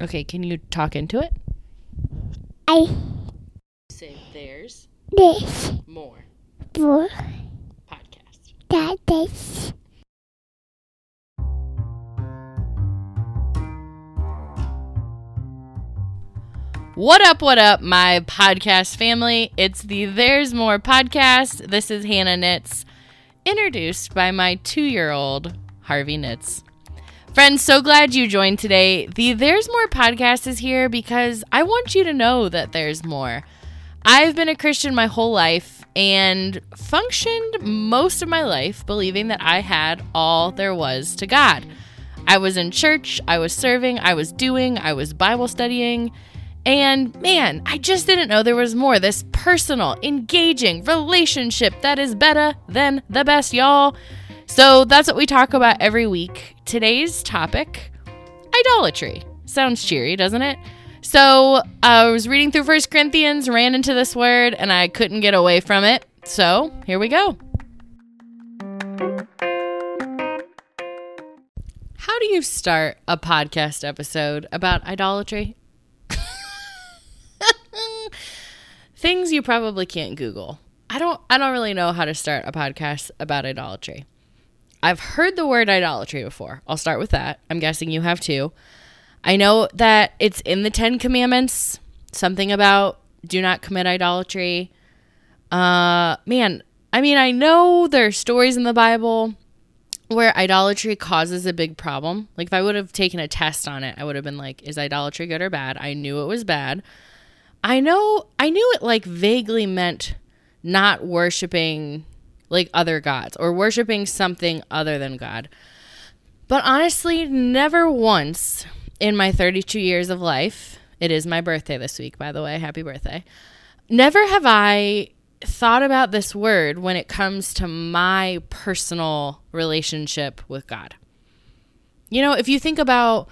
Okay, can you talk into it? I Say there's this more for podcast. that this What up, what up, my podcast family? It's the There's More podcast. This is Hannah Knits, introduced by my two year old Harvey Knits. Friends, so glad you joined today. The There's More podcast is here because I want you to know that there's more. I've been a Christian my whole life and functioned most of my life believing that I had all there was to God. I was in church, I was serving, I was doing, I was Bible studying. And man, I just didn't know there was more. This personal, engaging relationship that is better than the best, y'all. So that's what we talk about every week. Today's topic idolatry. Sounds cheery, doesn't it? So uh, I was reading through First Corinthians, ran into this word, and I couldn't get away from it. So here we go. How do you start a podcast episode about idolatry? Things you probably can't Google. I don't I don't really know how to start a podcast about idolatry. I've heard the word idolatry before. I'll start with that. I'm guessing you have too. I know that it's in the 10 commandments, something about do not commit idolatry. Uh man, I mean, I know there are stories in the Bible where idolatry causes a big problem. Like if I would have taken a test on it, I would have been like, is idolatry good or bad? I knew it was bad. I know I knew it like vaguely meant not worshiping like other gods or worshiping something other than God. But honestly, never once in my 32 years of life, it is my birthday this week, by the way. Happy birthday. Never have I thought about this word when it comes to my personal relationship with God. You know, if you think about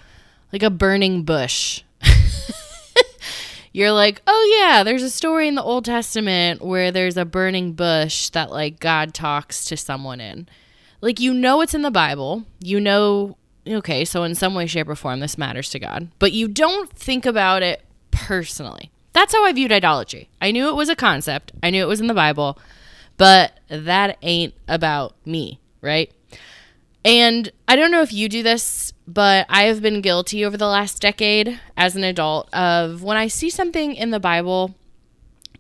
like a burning bush, you're like, oh yeah, there's a story in the Old Testament where there's a burning bush that like God talks to someone in. Like you know it's in the Bible. You know okay, so in some way, shape, or form this matters to God. But you don't think about it personally. That's how I viewed idolatry. I knew it was a concept. I knew it was in the Bible, but that ain't about me, right? And I don't know if you do this, but I have been guilty over the last decade as an adult of when I see something in the Bible,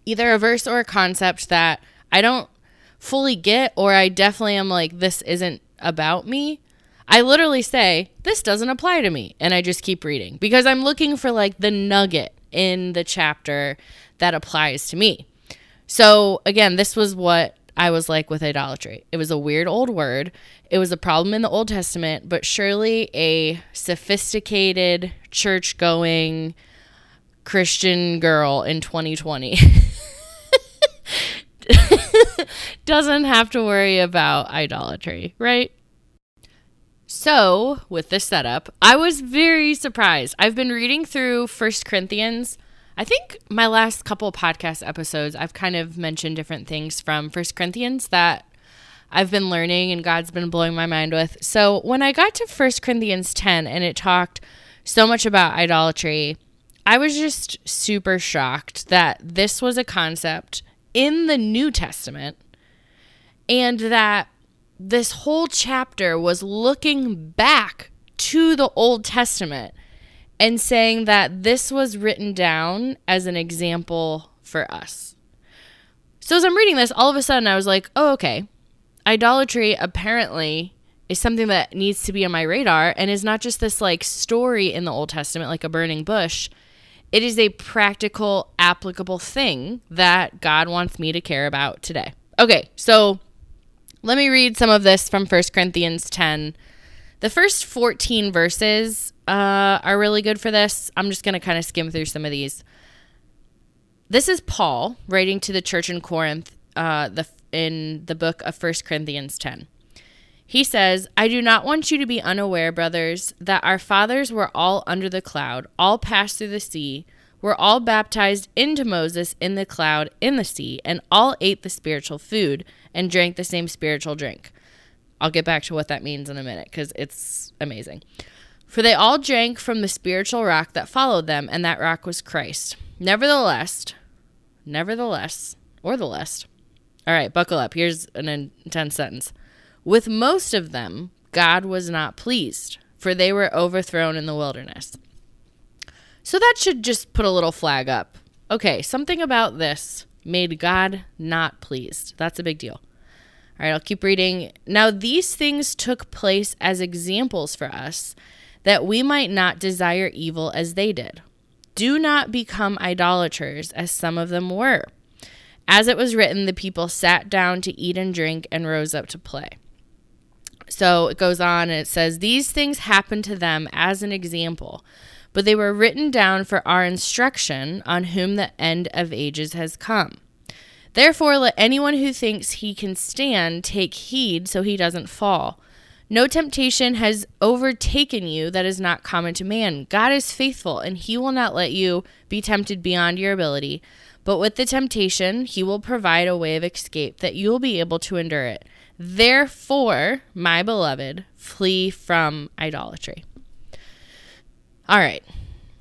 either a verse or a concept that I don't fully get, or I definitely am like, this isn't about me. I literally say, this doesn't apply to me. And I just keep reading because I'm looking for like the nugget in the chapter that applies to me. So, again, this was what I was like with idolatry. It was a weird old word. It was a problem in the Old Testament, but surely a sophisticated, church going Christian girl in 2020 doesn't have to worry about idolatry, right? So, with this setup, I was very surprised. I've been reading through First Corinthians. I think my last couple podcast episodes, I've kind of mentioned different things from First Corinthians that I've been learning and God's been blowing my mind with. So, when I got to First Corinthians 10 and it talked so much about idolatry, I was just super shocked that this was a concept in the New Testament and that this whole chapter was looking back to the Old Testament and saying that this was written down as an example for us. So as I'm reading this, all of a sudden I was like, oh, okay. Idolatry apparently is something that needs to be on my radar and is not just this like story in the Old Testament, like a burning bush. It is a practical, applicable thing that God wants me to care about today. Okay, so let me read some of this from 1 Corinthians 10. The first 14 verses uh, are really good for this. I'm just going to kind of skim through some of these. This is Paul writing to the church in Corinth uh, the, in the book of 1 Corinthians 10. He says, I do not want you to be unaware, brothers, that our fathers were all under the cloud, all passed through the sea, were all baptized into Moses in the cloud in the sea, and all ate the spiritual food and drank the same spiritual drink. I'll get back to what that means in a minute because it's amazing. For they all drank from the spiritual rock that followed them, and that rock was Christ. Nevertheless, nevertheless, or the less. All right, buckle up. Here's an intense sentence. With most of them, God was not pleased, for they were overthrown in the wilderness. So that should just put a little flag up. Okay, something about this made God not pleased. That's a big deal. All right, I'll keep reading. Now, these things took place as examples for us that we might not desire evil as they did. Do not become idolaters, as some of them were. As it was written, the people sat down to eat and drink and rose up to play. So it goes on and it says, These things happened to them as an example, but they were written down for our instruction on whom the end of ages has come. Therefore, let anyone who thinks he can stand take heed so he doesn't fall. No temptation has overtaken you that is not common to man. God is faithful, and he will not let you be tempted beyond your ability. But with the temptation, he will provide a way of escape that you will be able to endure it. Therefore, my beloved, flee from idolatry. All right.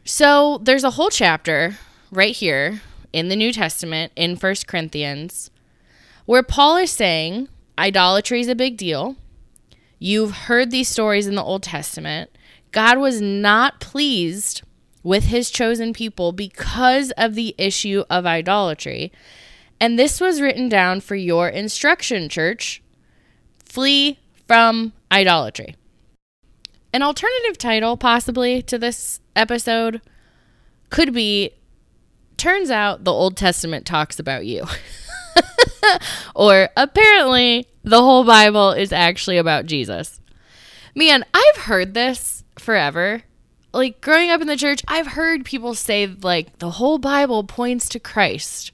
So there's a whole chapter right here in the New Testament in First Corinthians where Paul is saying idolatry is a big deal You've heard these stories in the Old Testament. God was not pleased with his chosen people because of the issue of idolatry. And this was written down for your instruction, church. Flee from idolatry. An alternative title, possibly, to this episode could be Turns out the Old Testament talks about you. or apparently the whole Bible is actually about Jesus. Man, I've heard this forever. Like growing up in the church, I've heard people say like the whole Bible points to Christ.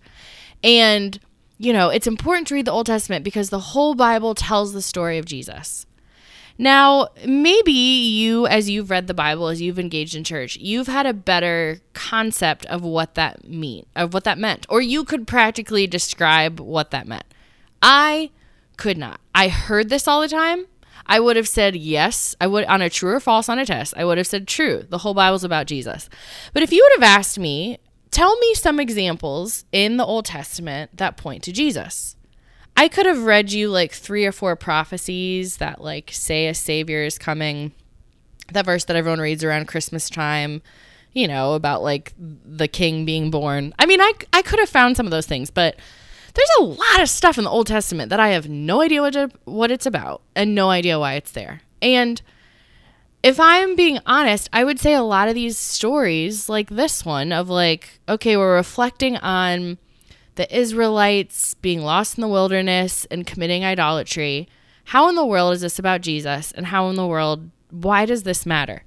And you know, it's important to read the Old Testament because the whole Bible tells the story of Jesus. Now, maybe you, as you've read the Bible, as you've engaged in church, you've had a better concept of what that mean, of what that meant, or you could practically describe what that meant. I could not. I heard this all the time. I would have said yes. I would on a true or false on a test. I would have said true. The whole Bible's about Jesus. But if you would have asked me, tell me some examples in the Old Testament that point to Jesus. I could have read you like three or four prophecies that like say a savior is coming. That verse that everyone reads around Christmas time, you know, about like the king being born. I mean, I I could have found some of those things, but there's a lot of stuff in the Old Testament that I have no idea what what it's about and no idea why it's there. And if I'm being honest, I would say a lot of these stories, like this one, of like, okay, we're reflecting on the Israelites being lost in the wilderness and committing idolatry. How in the world is this about Jesus? And how in the world, why does this matter?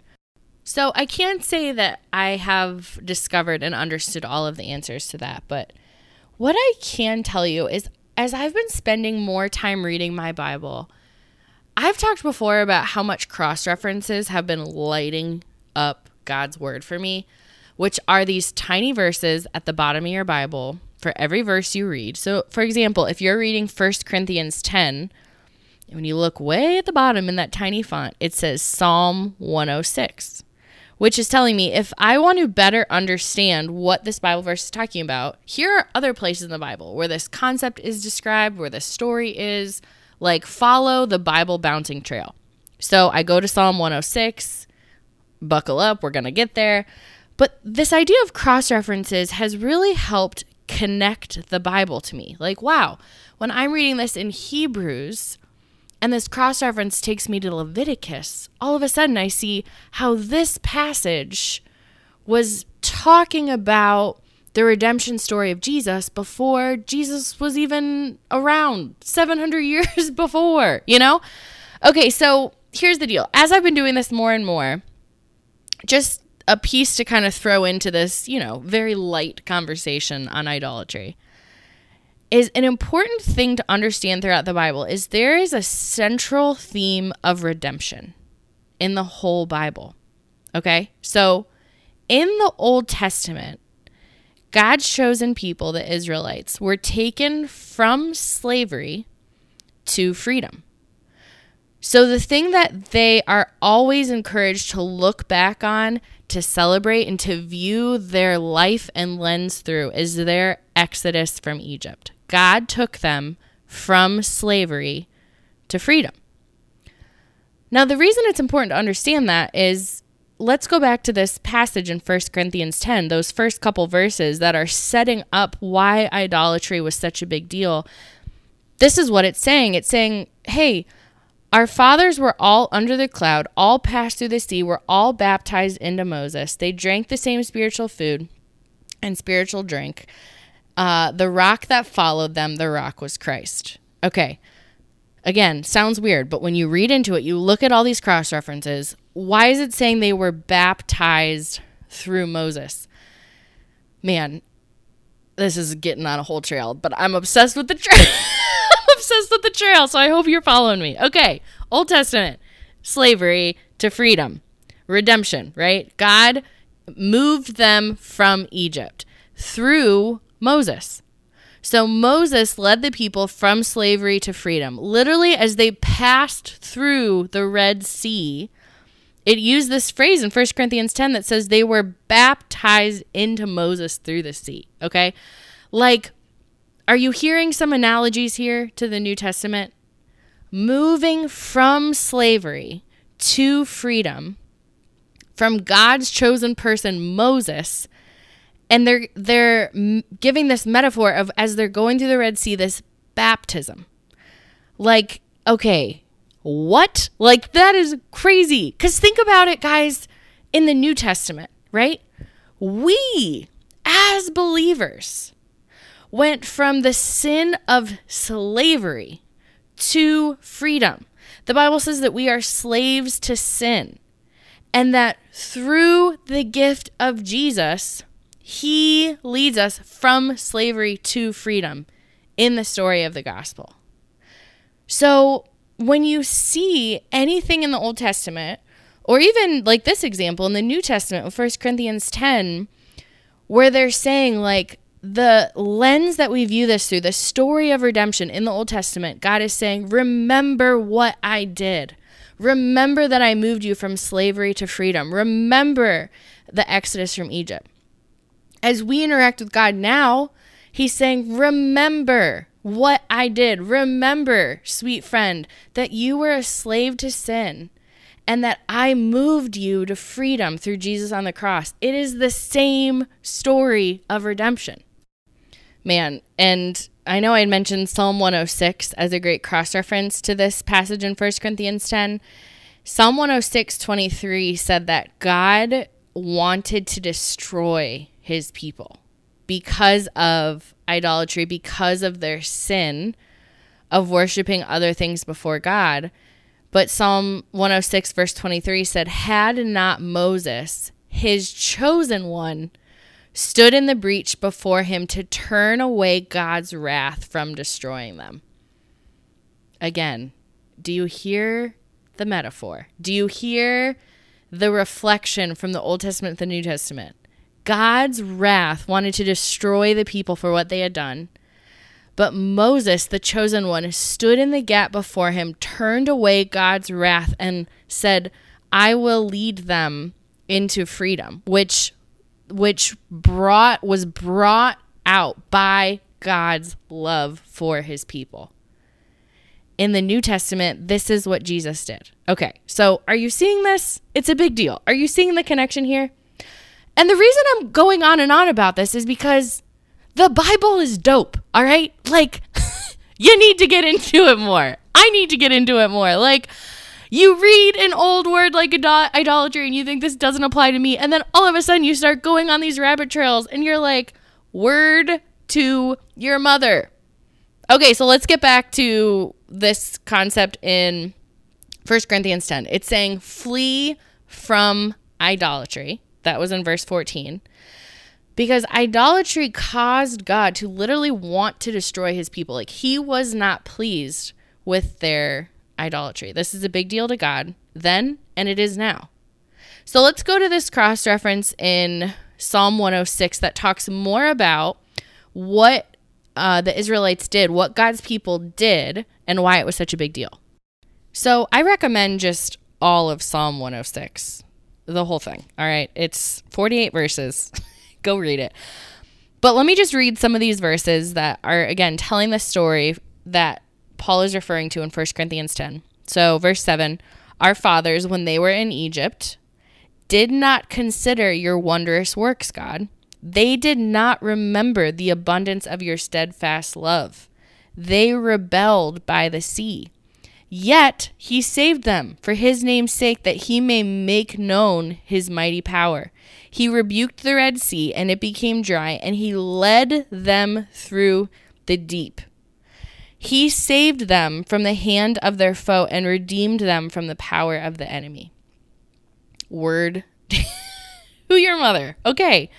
So I can't say that I have discovered and understood all of the answers to that, but what I can tell you is as I've been spending more time reading my Bible, I've talked before about how much cross references have been lighting up God's word for me, which are these tiny verses at the bottom of your Bible for every verse you read. So, for example, if you're reading 1 Corinthians 10, when you look way at the bottom in that tiny font, it says Psalm 106, which is telling me if I want to better understand what this Bible verse is talking about, here are other places in the Bible where this concept is described, where the story is. Like, follow the Bible bouncing trail. So I go to Psalm 106, buckle up, we're going to get there. But this idea of cross references has really helped connect the Bible to me. Like, wow, when I'm reading this in Hebrews and this cross reference takes me to Leviticus, all of a sudden I see how this passage was talking about the redemption story of Jesus before Jesus was even around 700 years before, you know? Okay, so here's the deal. As I've been doing this more and more, just a piece to kind of throw into this, you know, very light conversation on idolatry is an important thing to understand throughout the Bible is there is a central theme of redemption in the whole Bible. Okay? So, in the Old Testament, God's chosen people, the Israelites, were taken from slavery to freedom. So, the thing that they are always encouraged to look back on, to celebrate, and to view their life and lens through is their exodus from Egypt. God took them from slavery to freedom. Now, the reason it's important to understand that is let's go back to this passage in 1 Corinthians 10, those first couple verses that are setting up why idolatry was such a big deal. This is what it's saying it's saying, hey, our fathers were all under the cloud, all passed through the sea, were all baptized into Moses. They drank the same spiritual food and spiritual drink. Uh, the rock that followed them, the rock was Christ. Okay. Again, sounds weird, but when you read into it, you look at all these cross references. Why is it saying they were baptized through Moses? Man, this is getting on a whole trail, but I'm obsessed with the trail. obsessed with the trail, so I hope you're following me. Okay, Old Testament, slavery to freedom, redemption, right? God moved them from Egypt through Moses. So Moses led the people from slavery to freedom. Literally, as they passed through the Red Sea, it used this phrase in 1 Corinthians 10 that says they were baptized into Moses through the sea. Okay? Like, are you hearing some analogies here to the New Testament? Moving from slavery to freedom from God's chosen person, Moses, and they're they're giving this metaphor of as they're going through the Red Sea, this baptism. Like, okay, what? Like that is crazy. Cuz think about it, guys, in the New Testament, right? We as believers went from the sin of slavery to freedom. The Bible says that we are slaves to sin and that through the gift of Jesus, he leads us from slavery to freedom in the story of the gospel. So, when you see anything in the Old Testament, or even like this example in the New Testament, 1 Corinthians 10, where they're saying, like, the lens that we view this through, the story of redemption in the Old Testament, God is saying, Remember what I did. Remember that I moved you from slavery to freedom. Remember the exodus from Egypt. As we interact with God now, He's saying, Remember what I did. Remember, sweet friend, that you were a slave to sin and that I moved you to freedom through Jesus on the cross. It is the same story of redemption man. And I know I mentioned Psalm 106 as a great cross reference to this passage in 1 Corinthians 10. Psalm 106 23 said that God wanted to destroy his people because of idolatry, because of their sin of worshiping other things before God. But Psalm 106, verse 23 said, Had not Moses, his chosen one, stood in the breach before him to turn away God's wrath from destroying them. Again, do you hear the metaphor? Do you hear the reflection from the Old Testament to the New Testament? God's wrath wanted to destroy the people for what they had done. But Moses, the chosen one, stood in the gap before him, turned away God's wrath, and said, I will lead them into freedom, which which brought was brought out by God's love for his people. In the New Testament, this is what Jesus did. Okay, so are you seeing this? It's a big deal. Are you seeing the connection here? And the reason I'm going on and on about this is because the Bible is dope, all right? Like, you need to get into it more. I need to get into it more. Like, you read an old word like idolatry and you think this doesn't apply to me. And then all of a sudden you start going on these rabbit trails and you're like, word to your mother. Okay, so let's get back to this concept in 1 Corinthians 10. It's saying, flee from idolatry. That was in verse 14. Because idolatry caused God to literally want to destroy his people. Like, he was not pleased with their idolatry. This is a big deal to God then, and it is now. So let's go to this cross reference in Psalm 106 that talks more about what uh, the Israelites did, what God's people did, and why it was such a big deal. So I recommend just all of Psalm 106, the whole thing. All right. It's 48 verses. Go read it. But let me just read some of these verses that are, again, telling the story that Paul is referring to in 1 Corinthians 10. So, verse 7 Our fathers, when they were in Egypt, did not consider your wondrous works, God. They did not remember the abundance of your steadfast love. They rebelled by the sea. Yet he saved them for his name's sake, that he may make known his mighty power. He rebuked the Red Sea, and it became dry, and he led them through the deep. He saved them from the hand of their foe and redeemed them from the power of the enemy. Word. Who your mother? Okay.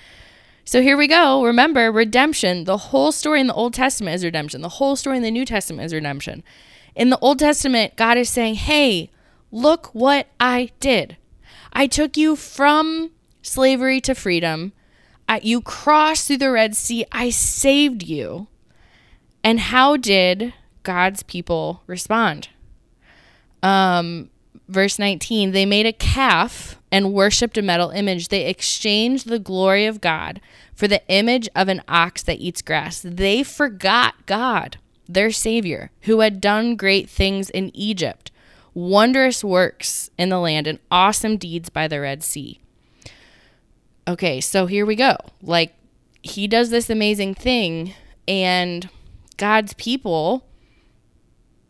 So here we go. Remember, redemption, the whole story in the Old Testament is redemption. The whole story in the New Testament is redemption. In the Old Testament, God is saying, Hey, look what I did. I took you from slavery to freedom. you crossed through the Red Sea. I saved you. And how did God's people respond? Um, verse 19 they made a calf and worshiped a metal image. They exchanged the glory of God for the image of an ox that eats grass. They forgot God, their Savior, who had done great things in Egypt, wondrous works in the land, and awesome deeds by the Red Sea. Okay, so here we go. Like, he does this amazing thing, and God's people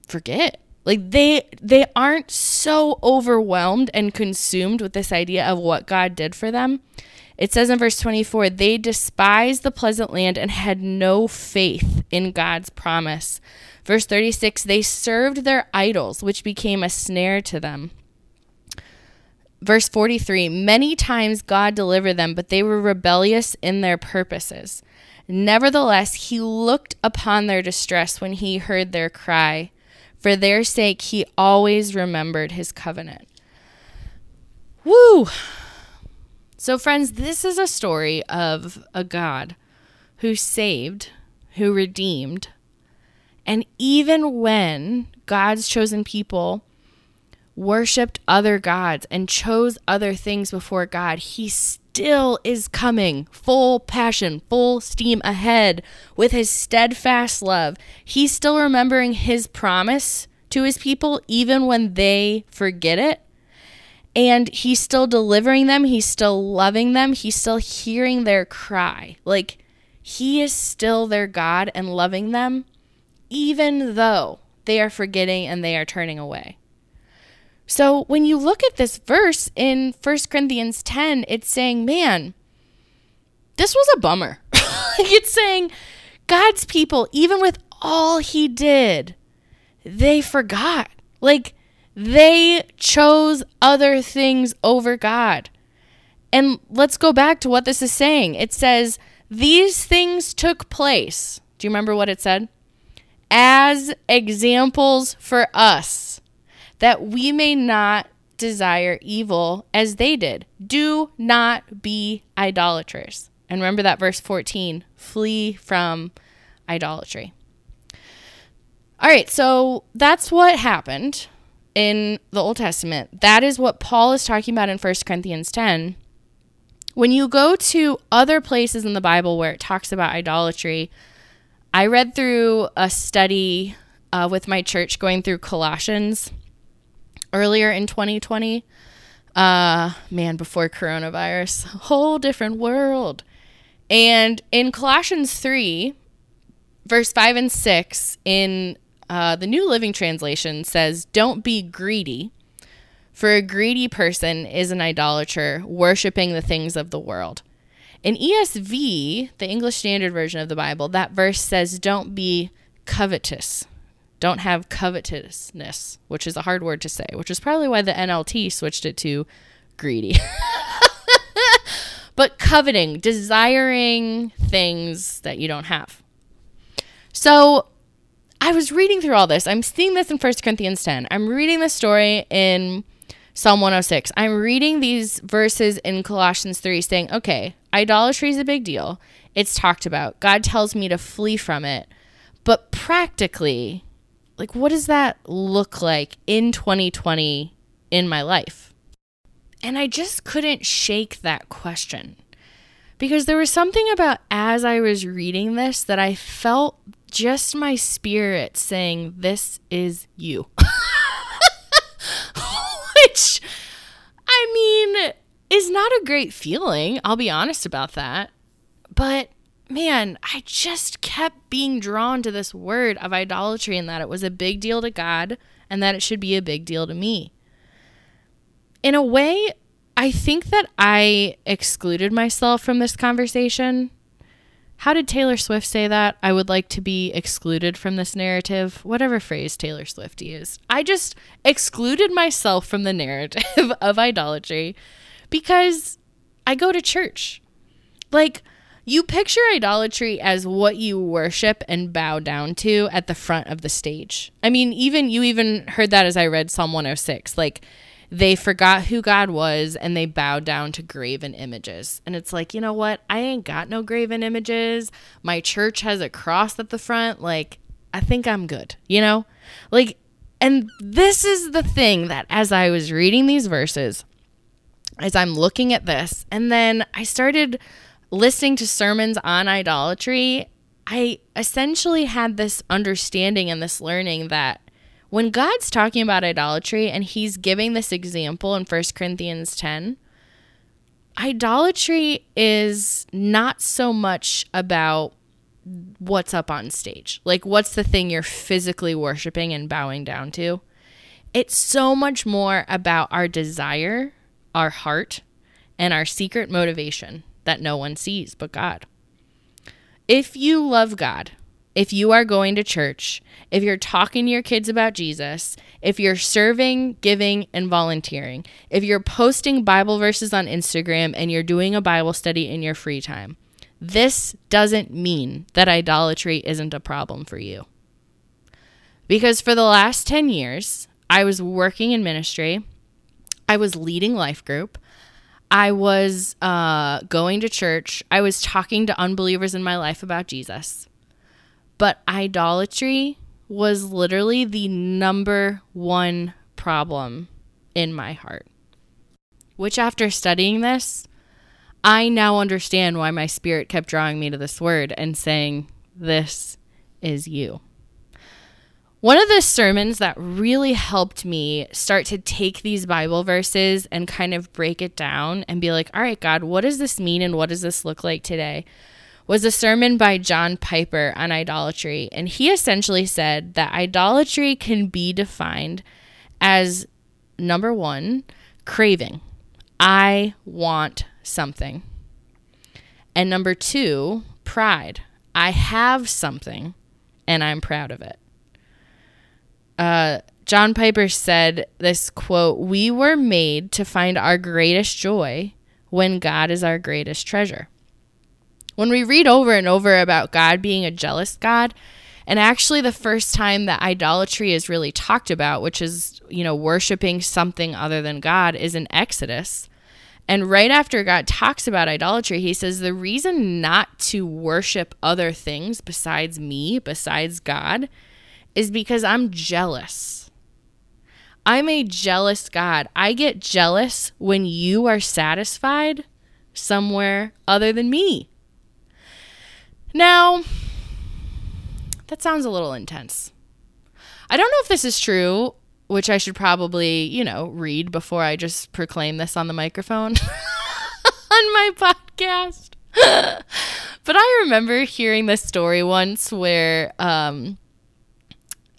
forget like they they aren't so overwhelmed and consumed with this idea of what God did for them. It says in verse 24, they despised the pleasant land and had no faith in God's promise. Verse 36, they served their idols, which became a snare to them. Verse 43, many times God delivered them, but they were rebellious in their purposes. Nevertheless, he looked upon their distress when he heard their cry. For their sake, he always remembered his covenant. Woo! So, friends, this is a story of a God who saved, who redeemed. And even when God's chosen people worshiped other gods and chose other things before God, he still is coming full passion, full steam ahead with his steadfast love. He's still remembering his promise to his people even when they forget it. And he's still delivering them, he's still loving them, he's still hearing their cry. Like he is still their God and loving them, even though they are forgetting and they are turning away. So when you look at this verse in 1 Corinthians 10, it's saying, man, this was a bummer. it's saying God's people, even with all he did, they forgot. Like they chose other things over God. And let's go back to what this is saying. It says, These things took place. Do you remember what it said? As examples for us that we may not desire evil as they did. Do not be idolaters. And remember that verse 14 flee from idolatry. All right, so that's what happened in the Old Testament. That is what Paul is talking about in 1 Corinthians 10. When you go to other places in the Bible where it talks about idolatry, I read through a study uh, with my church going through Colossians earlier in 2020. Uh, man, before coronavirus, whole different world. And in Colossians 3, verse 5 and 6, in uh, the New Living Translation says, Don't be greedy, for a greedy person is an idolater, worshiping the things of the world. In ESV, the English Standard Version of the Bible, that verse says, Don't be covetous, don't have covetousness, which is a hard word to say, which is probably why the NLT switched it to greedy. but coveting, desiring things that you don't have. So I was reading through all this. I'm seeing this in 1 Corinthians 10. I'm reading the story in Psalm 106. I'm reading these verses in Colossians 3 saying, okay, idolatry is a big deal. It's talked about. God tells me to flee from it. But practically, Like, what does that look like in 2020 in my life? And I just couldn't shake that question because there was something about as I was reading this that I felt just my spirit saying, This is you. Which, I mean, is not a great feeling. I'll be honest about that. But man, I just kept being drawn to this word of idolatry and that it was a big deal to God and that it should be a big deal to me. In a way, I think that I excluded myself from this conversation. How did Taylor Swift say that? I would like to be excluded from this narrative. Whatever phrase Taylor Swift used. I just excluded myself from the narrative of idolatry because I go to church. Like, you picture idolatry as what you worship and bow down to at the front of the stage. I mean, even you even heard that as I read Psalm 106. Like, they forgot who God was and they bowed down to graven images. And it's like, you know what? I ain't got no graven images. My church has a cross at the front. Like, I think I'm good, you know? Like, and this is the thing that as I was reading these verses, as I'm looking at this, and then I started listening to sermons on idolatry, I essentially had this understanding and this learning that when God's talking about idolatry and he's giving this example in 1 Corinthians 10, idolatry is not so much about what's up on stage. Like, what's the thing you're physically worshiping and bowing down to? It's so much more about our desire, our heart, and our secret motivation that no one sees but God. If you love God, if you are going to church, if you're talking to your kids about Jesus, if you're serving, giving, and volunteering, if you're posting Bible verses on Instagram and you're doing a Bible study in your free time, this doesn't mean that idolatry isn't a problem for you. Because for the last 10 years, I was working in ministry, I was leading life group, I was uh, going to church. I was talking to unbelievers in my life about Jesus. But idolatry was literally the number one problem in my heart. Which, after studying this, I now understand why my spirit kept drawing me to this word and saying, This is you. One of the sermons that really helped me start to take these Bible verses and kind of break it down and be like, all right, God, what does this mean and what does this look like today? Was a sermon by John Piper on idolatry. And he essentially said that idolatry can be defined as number one, craving. I want something. And number two, pride. I have something and I'm proud of it uh, John Piper said this quote We were made to find our greatest joy when God is our greatest treasure. When we read over and over about God being a jealous God, and actually the first time that idolatry is really talked about, which is, you know, worshiping something other than God, is in Exodus. And right after God talks about idolatry, he says, The reason not to worship other things besides me, besides God, is because I'm jealous. I'm a jealous God. I get jealous when you are satisfied somewhere other than me. Now, that sounds a little intense. I don't know if this is true, which I should probably, you know, read before I just proclaim this on the microphone on my podcast. but I remember hearing this story once where um,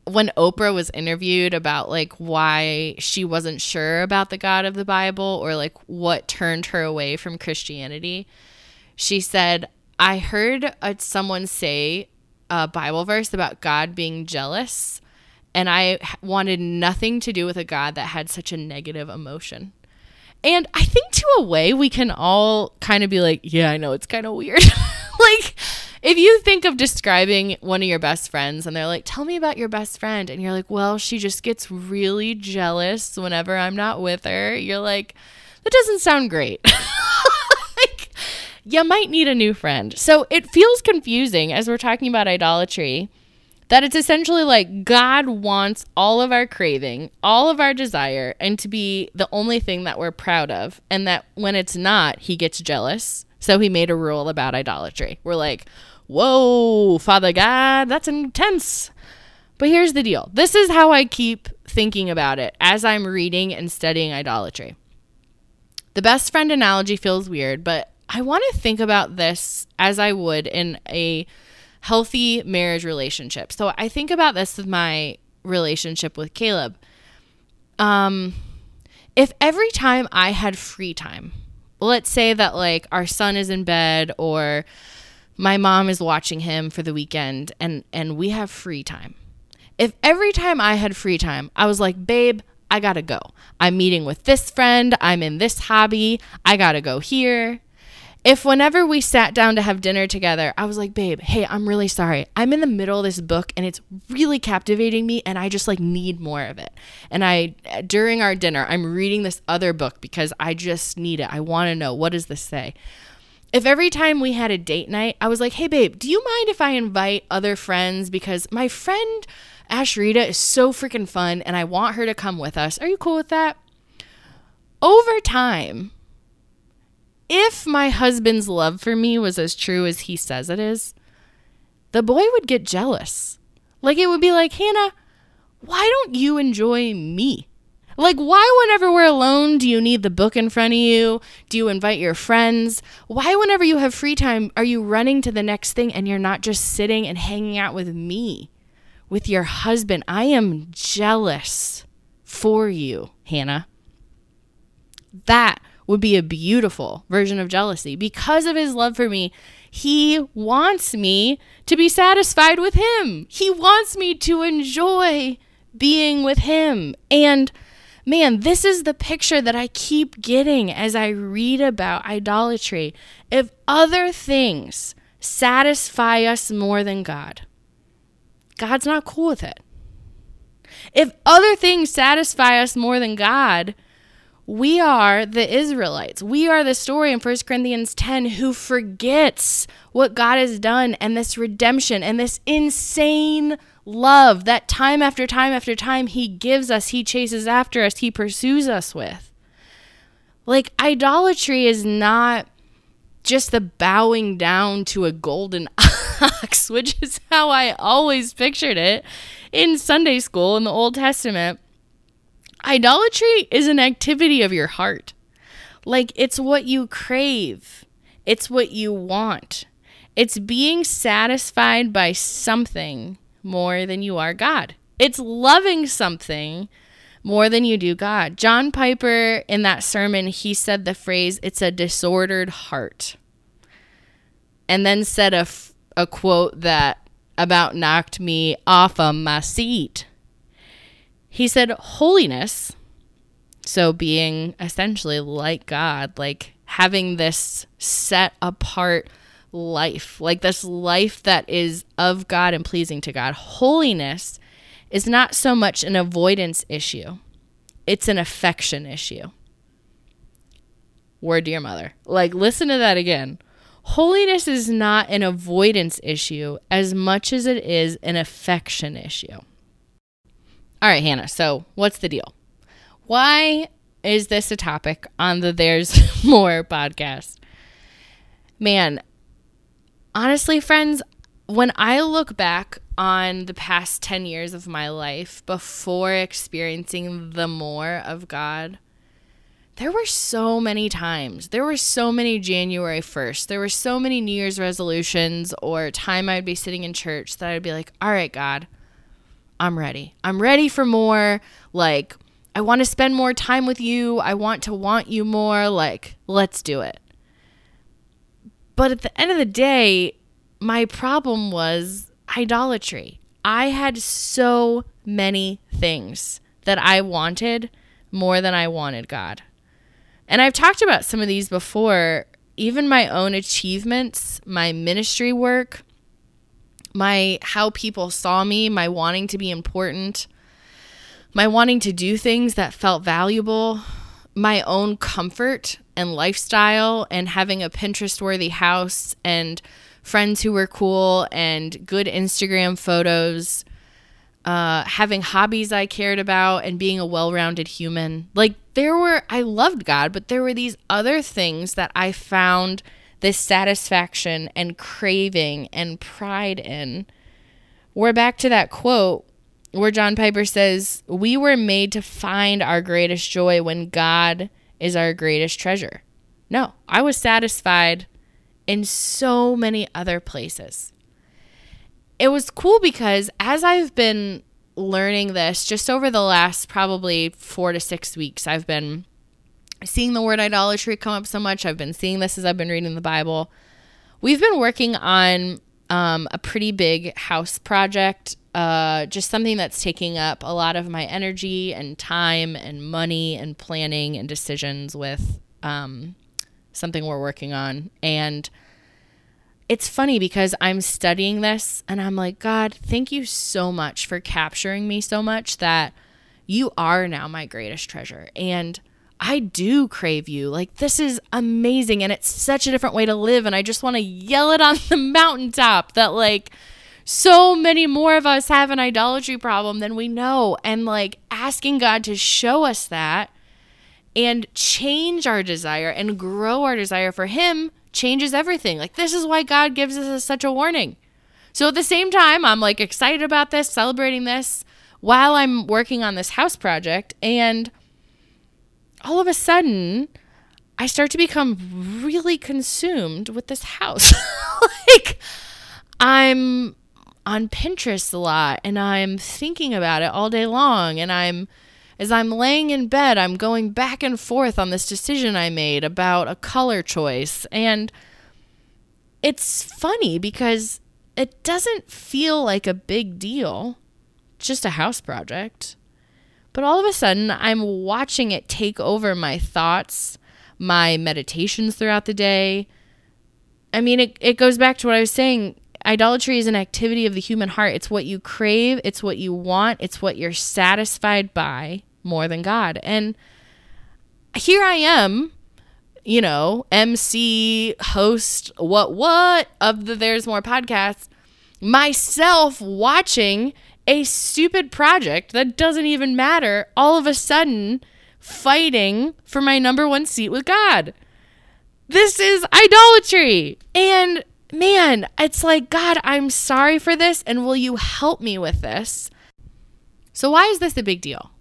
when Oprah was interviewed about like why she wasn't sure about the God of the Bible or like what turned her away from Christianity, she said, I heard uh, someone say a Bible verse about God being jealous, and I wanted nothing to do with a God that had such a negative emotion. And I think to a way we can all kind of be like, yeah, I know it's kind of weird. like, if you think of describing one of your best friends and they're like, tell me about your best friend, and you're like, well, she just gets really jealous whenever I'm not with her, you're like, that doesn't sound great. you might need a new friend. So it feels confusing as we're talking about idolatry That it's essentially like God wants all of our craving, all of our desire, and to be the only thing that we're proud of. And that when it's not, he gets jealous. So he made a rule about idolatry. We're like, whoa, Father God, that's intense. But here's the deal this is how I keep thinking about it as I'm reading and studying idolatry. The best friend analogy feels weird, but I want to think about this as I would in a healthy marriage relationship. So I think about this with my relationship with Caleb. Um, if every time I had free time, let's say that like our son is in bed or my mom is watching him for the weekend and and we have free time. If every time I had free time, I was like, "Babe, I got to go. I'm meeting with this friend, I'm in this hobby, I got to go here." If whenever we sat down to have dinner together, I was like, babe, hey, I'm really sorry. I'm in the middle of this book and it's really captivating me and I just like need more of it. And I, uh, during our dinner, I'm reading this other book because I just need it. I want to know what does this say? If every time we had a date night, I was like, hey, babe, do you mind if I invite other friends? Because my friend Ashrita is so freaking fun and I want her to come with us. Are you cool with that? Over time, if my husband's love for me was as true as he says it is, the boy would get jealous. Like it would be like, Hannah, why don't you enjoy me? Like, why, whenever we're alone, do you need the book in front of you? Do you invite your friends? Why, whenever you have free time, are you running to the next thing and you're not just sitting and hanging out with me, with your husband? I am jealous for you, Hannah. That would be a beautiful version of jealousy. Because of his love for me, he wants me to be satisfied with him. He wants me to enjoy being with him. And man, this is the picture that I keep getting as I read about idolatry. If other things satisfy us more than God, God's not cool with it. If other things satisfy us more than God, we are the Israelites. We are the story in 1 Corinthians 10 who forgets what God has done and this redemption and this insane love that time after time after time He gives us, He chases after us, He pursues us with. Like, idolatry is not just the bowing down to a golden ox, which is how I always pictured it in Sunday school in the Old Testament. Idolatry is an activity of your heart. Like it's what you crave, it's what you want. It's being satisfied by something more than you are God. It's loving something more than you do God. John Piper, in that sermon, he said the phrase, it's a disordered heart. And then said a, a quote that about knocked me off of my seat. He said, Holiness, so being essentially like God, like having this set apart life, like this life that is of God and pleasing to God. Holiness is not so much an avoidance issue, it's an affection issue. Word to your mother. Like, listen to that again. Holiness is not an avoidance issue as much as it is an affection issue. All right, Hannah. So, what's the deal? Why is this a topic on the There's More podcast? Man, honestly, friends, when I look back on the past 10 years of my life before experiencing the more of God, there were so many times. There were so many January 1st. There were so many New Year's resolutions or time I'd be sitting in church that I'd be like, all right, God, I'm ready. I'm ready for more. Like, I want to spend more time with you. I want to want you more. Like, let's do it. But at the end of the day, my problem was idolatry. I had so many things that I wanted more than I wanted God. And I've talked about some of these before, even my own achievements, my ministry work, my how people saw me, my wanting to be important, my wanting to do things that felt valuable, my own comfort and lifestyle and having a Pinterest worthy house and friends who were cool and good Instagram photos, uh, having hobbies I cared about and being a well rounded human. Like, there were, I loved God, but there were these other things that I found this satisfaction and craving and pride in. We're back to that quote where John Piper says, We were made to find our greatest joy when God is our greatest treasure. No, I was satisfied in so many other places. It was cool because as I've been learning this just over the last probably four to six weeks, I've been seeing the word idolatry come up so much. I've been seeing this as I've been reading the Bible. We've been working on um, a pretty big house project, uh, just something that's taking up a lot of my energy and time and money and planning and decisions with um, something we're working on. And it's funny because I'm studying this and I'm like, God, thank you so much for capturing me so much that you are now my greatest treasure. And I do crave you. Like, this is amazing. And it's such a different way to live. And I just want to yell it on the mountaintop that, like, so many more of us have an idolatry problem than we know. And, like, asking God to show us that and change our desire and grow our desire for Him changes everything. Like, this is why God gives us such a warning. So, at the same time, I'm like excited about this, celebrating this while I'm working on this house project. And all of a sudden, I start to become really consumed with this house. like, I'm on Pinterest a lot and I'm thinking about it all day long. And I'm, as I'm laying in bed, I'm going back and forth on this decision I made about a color choice. And it's funny because it doesn't feel like a big deal, just a house project. But all of a sudden, I'm watching it take over my thoughts, my meditations throughout the day. I mean, it, it goes back to what I was saying. Idolatry is an activity of the human heart. It's what you crave, it's what you want, it's what you're satisfied by more than God. And here I am, you know, MC, host, what, what of the There's More podcast, myself watching a stupid project that doesn't even matter, all of a sudden fighting for my number one seat with God. This is idolatry. And man, it's like, God, I'm sorry for this. And will you help me with this? So, why is this a big deal?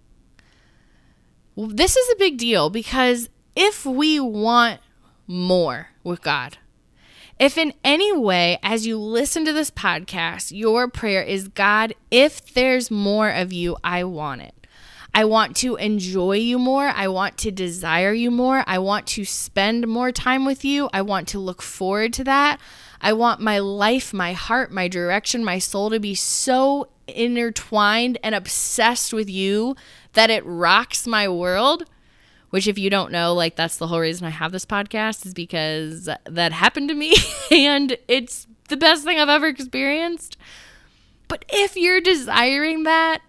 Well, this is a big deal because if we want more with God, if in any way, as you listen to this podcast, your prayer is God, if there's more of you, I want it. I want to enjoy you more. I want to desire you more. I want to spend more time with you. I want to look forward to that. I want my life, my heart, my direction, my soul to be so intertwined and obsessed with you that it rocks my world which if you don't know like that's the whole reason i have this podcast is because that happened to me and it's the best thing i've ever experienced. But if you're desiring that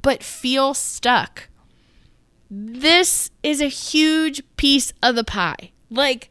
but feel stuck this is a huge piece of the pie. Like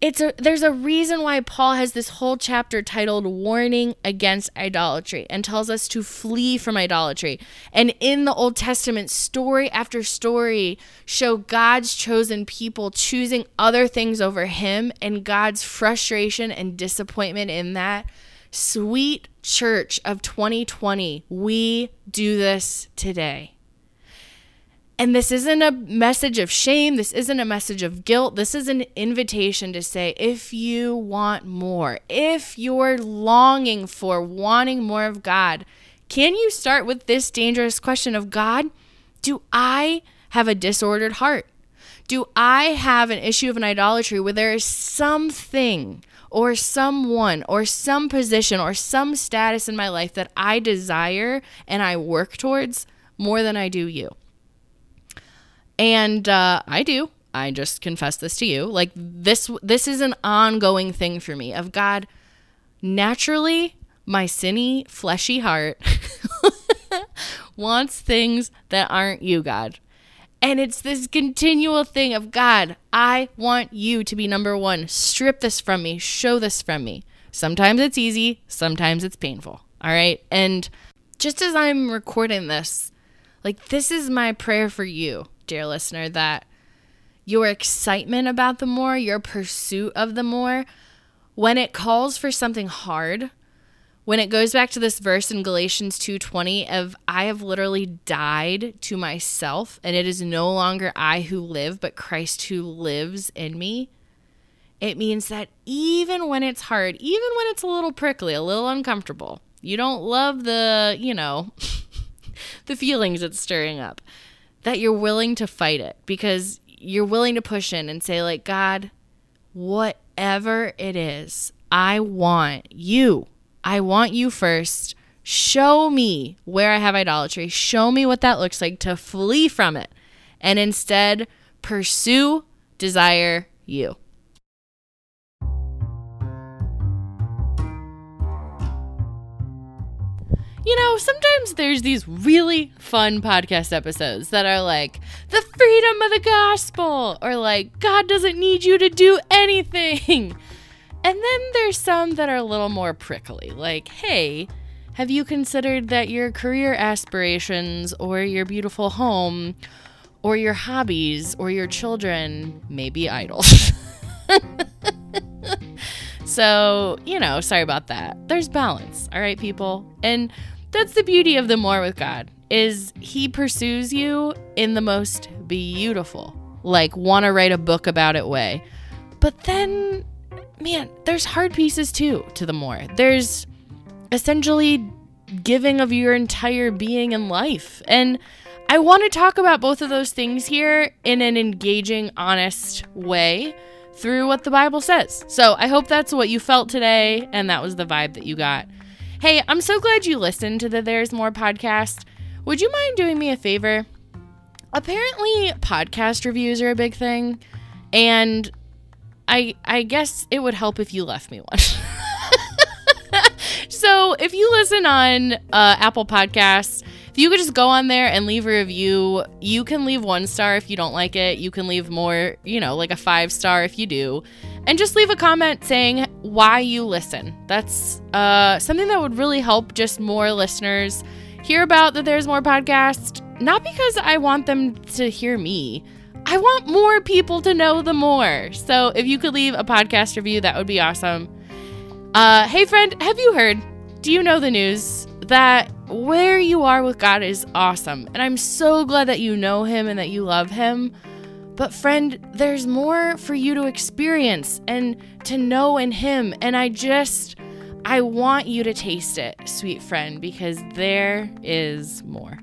it's a there's a reason why Paul has this whole chapter titled warning against idolatry and tells us to flee from idolatry. And in the Old Testament, story after story show God's chosen people choosing other things over him and God's frustration and disappointment in that. Sweet church of 2020, we do this today. And this isn't a message of shame. This isn't a message of guilt. This is an invitation to say, if you want more, if you're longing for wanting more of God, can you start with this dangerous question of God, do I have a disordered heart? Do I have an issue of an idolatry where there is something or someone or some position or some status in my life that I desire and I work towards more than I do you? And uh, I do. I just confess this to you. Like this this is an ongoing thing for me of God naturally my sinny fleshy heart wants things that aren't you, God. And it's this continual thing of God, I want you to be number one. Strip this from me. Show this from me. Sometimes it's easy, sometimes it's painful. All right. And just as I'm recording this, like, this is my prayer for you, dear listener, that your excitement about the more, your pursuit of the more, when it calls for something hard, when it goes back to this verse in Galatians 2:20 of I have literally died to myself and it is no longer I who live but Christ who lives in me. It means that even when it's hard, even when it's a little prickly, a little uncomfortable, you don't love the, you know, the feelings it's stirring up, that you're willing to fight it because you're willing to push in and say like, God, whatever it is, I want you I want you first. Show me where I have idolatry. Show me what that looks like to flee from it and instead pursue, desire you. You know, sometimes there's these really fun podcast episodes that are like, the freedom of the gospel, or like, God doesn't need you to do anything. And then there's some that are a little more prickly, like, hey, have you considered that your career aspirations or your beautiful home or your hobbies or your children may be idols? so, you know, sorry about that. There's balance, all right, people? And that's the beauty of the more with God is he pursues you in the most beautiful, like want to write a book about it way. But then man, there's hard pieces too to the more. There's essentially giving of your entire being and life. And I want to talk about both of those things here in an engaging, honest way through what the Bible says. So I hope that's what you felt today and that was the vibe that you got. Hey, I'm so glad you listened to the There's More podcast. Would you mind doing me a favor? Apparently, podcast reviews are a big thing. And I I guess it would help if you left me one. so if you listen on uh, Apple Podcasts, if you could just go on there and leave a review, you can leave one star if you don't like it. You can leave more, you know, like a five star if you do. And just leave a comment saying why you listen. That's uh, something that would really help just more listeners hear about that there's more podcasts. Not because I want them to hear me, I want more people to know the more. So if you could leave a podcast review, that would be awesome. Uh, hey, friend, have you heard? Do you know the news that where you are with God is awesome? And I'm so glad that you know Him and that you love Him. But, friend, there's more for you to experience and to know in Him. And I just, I want you to taste it, sweet friend, because there is more.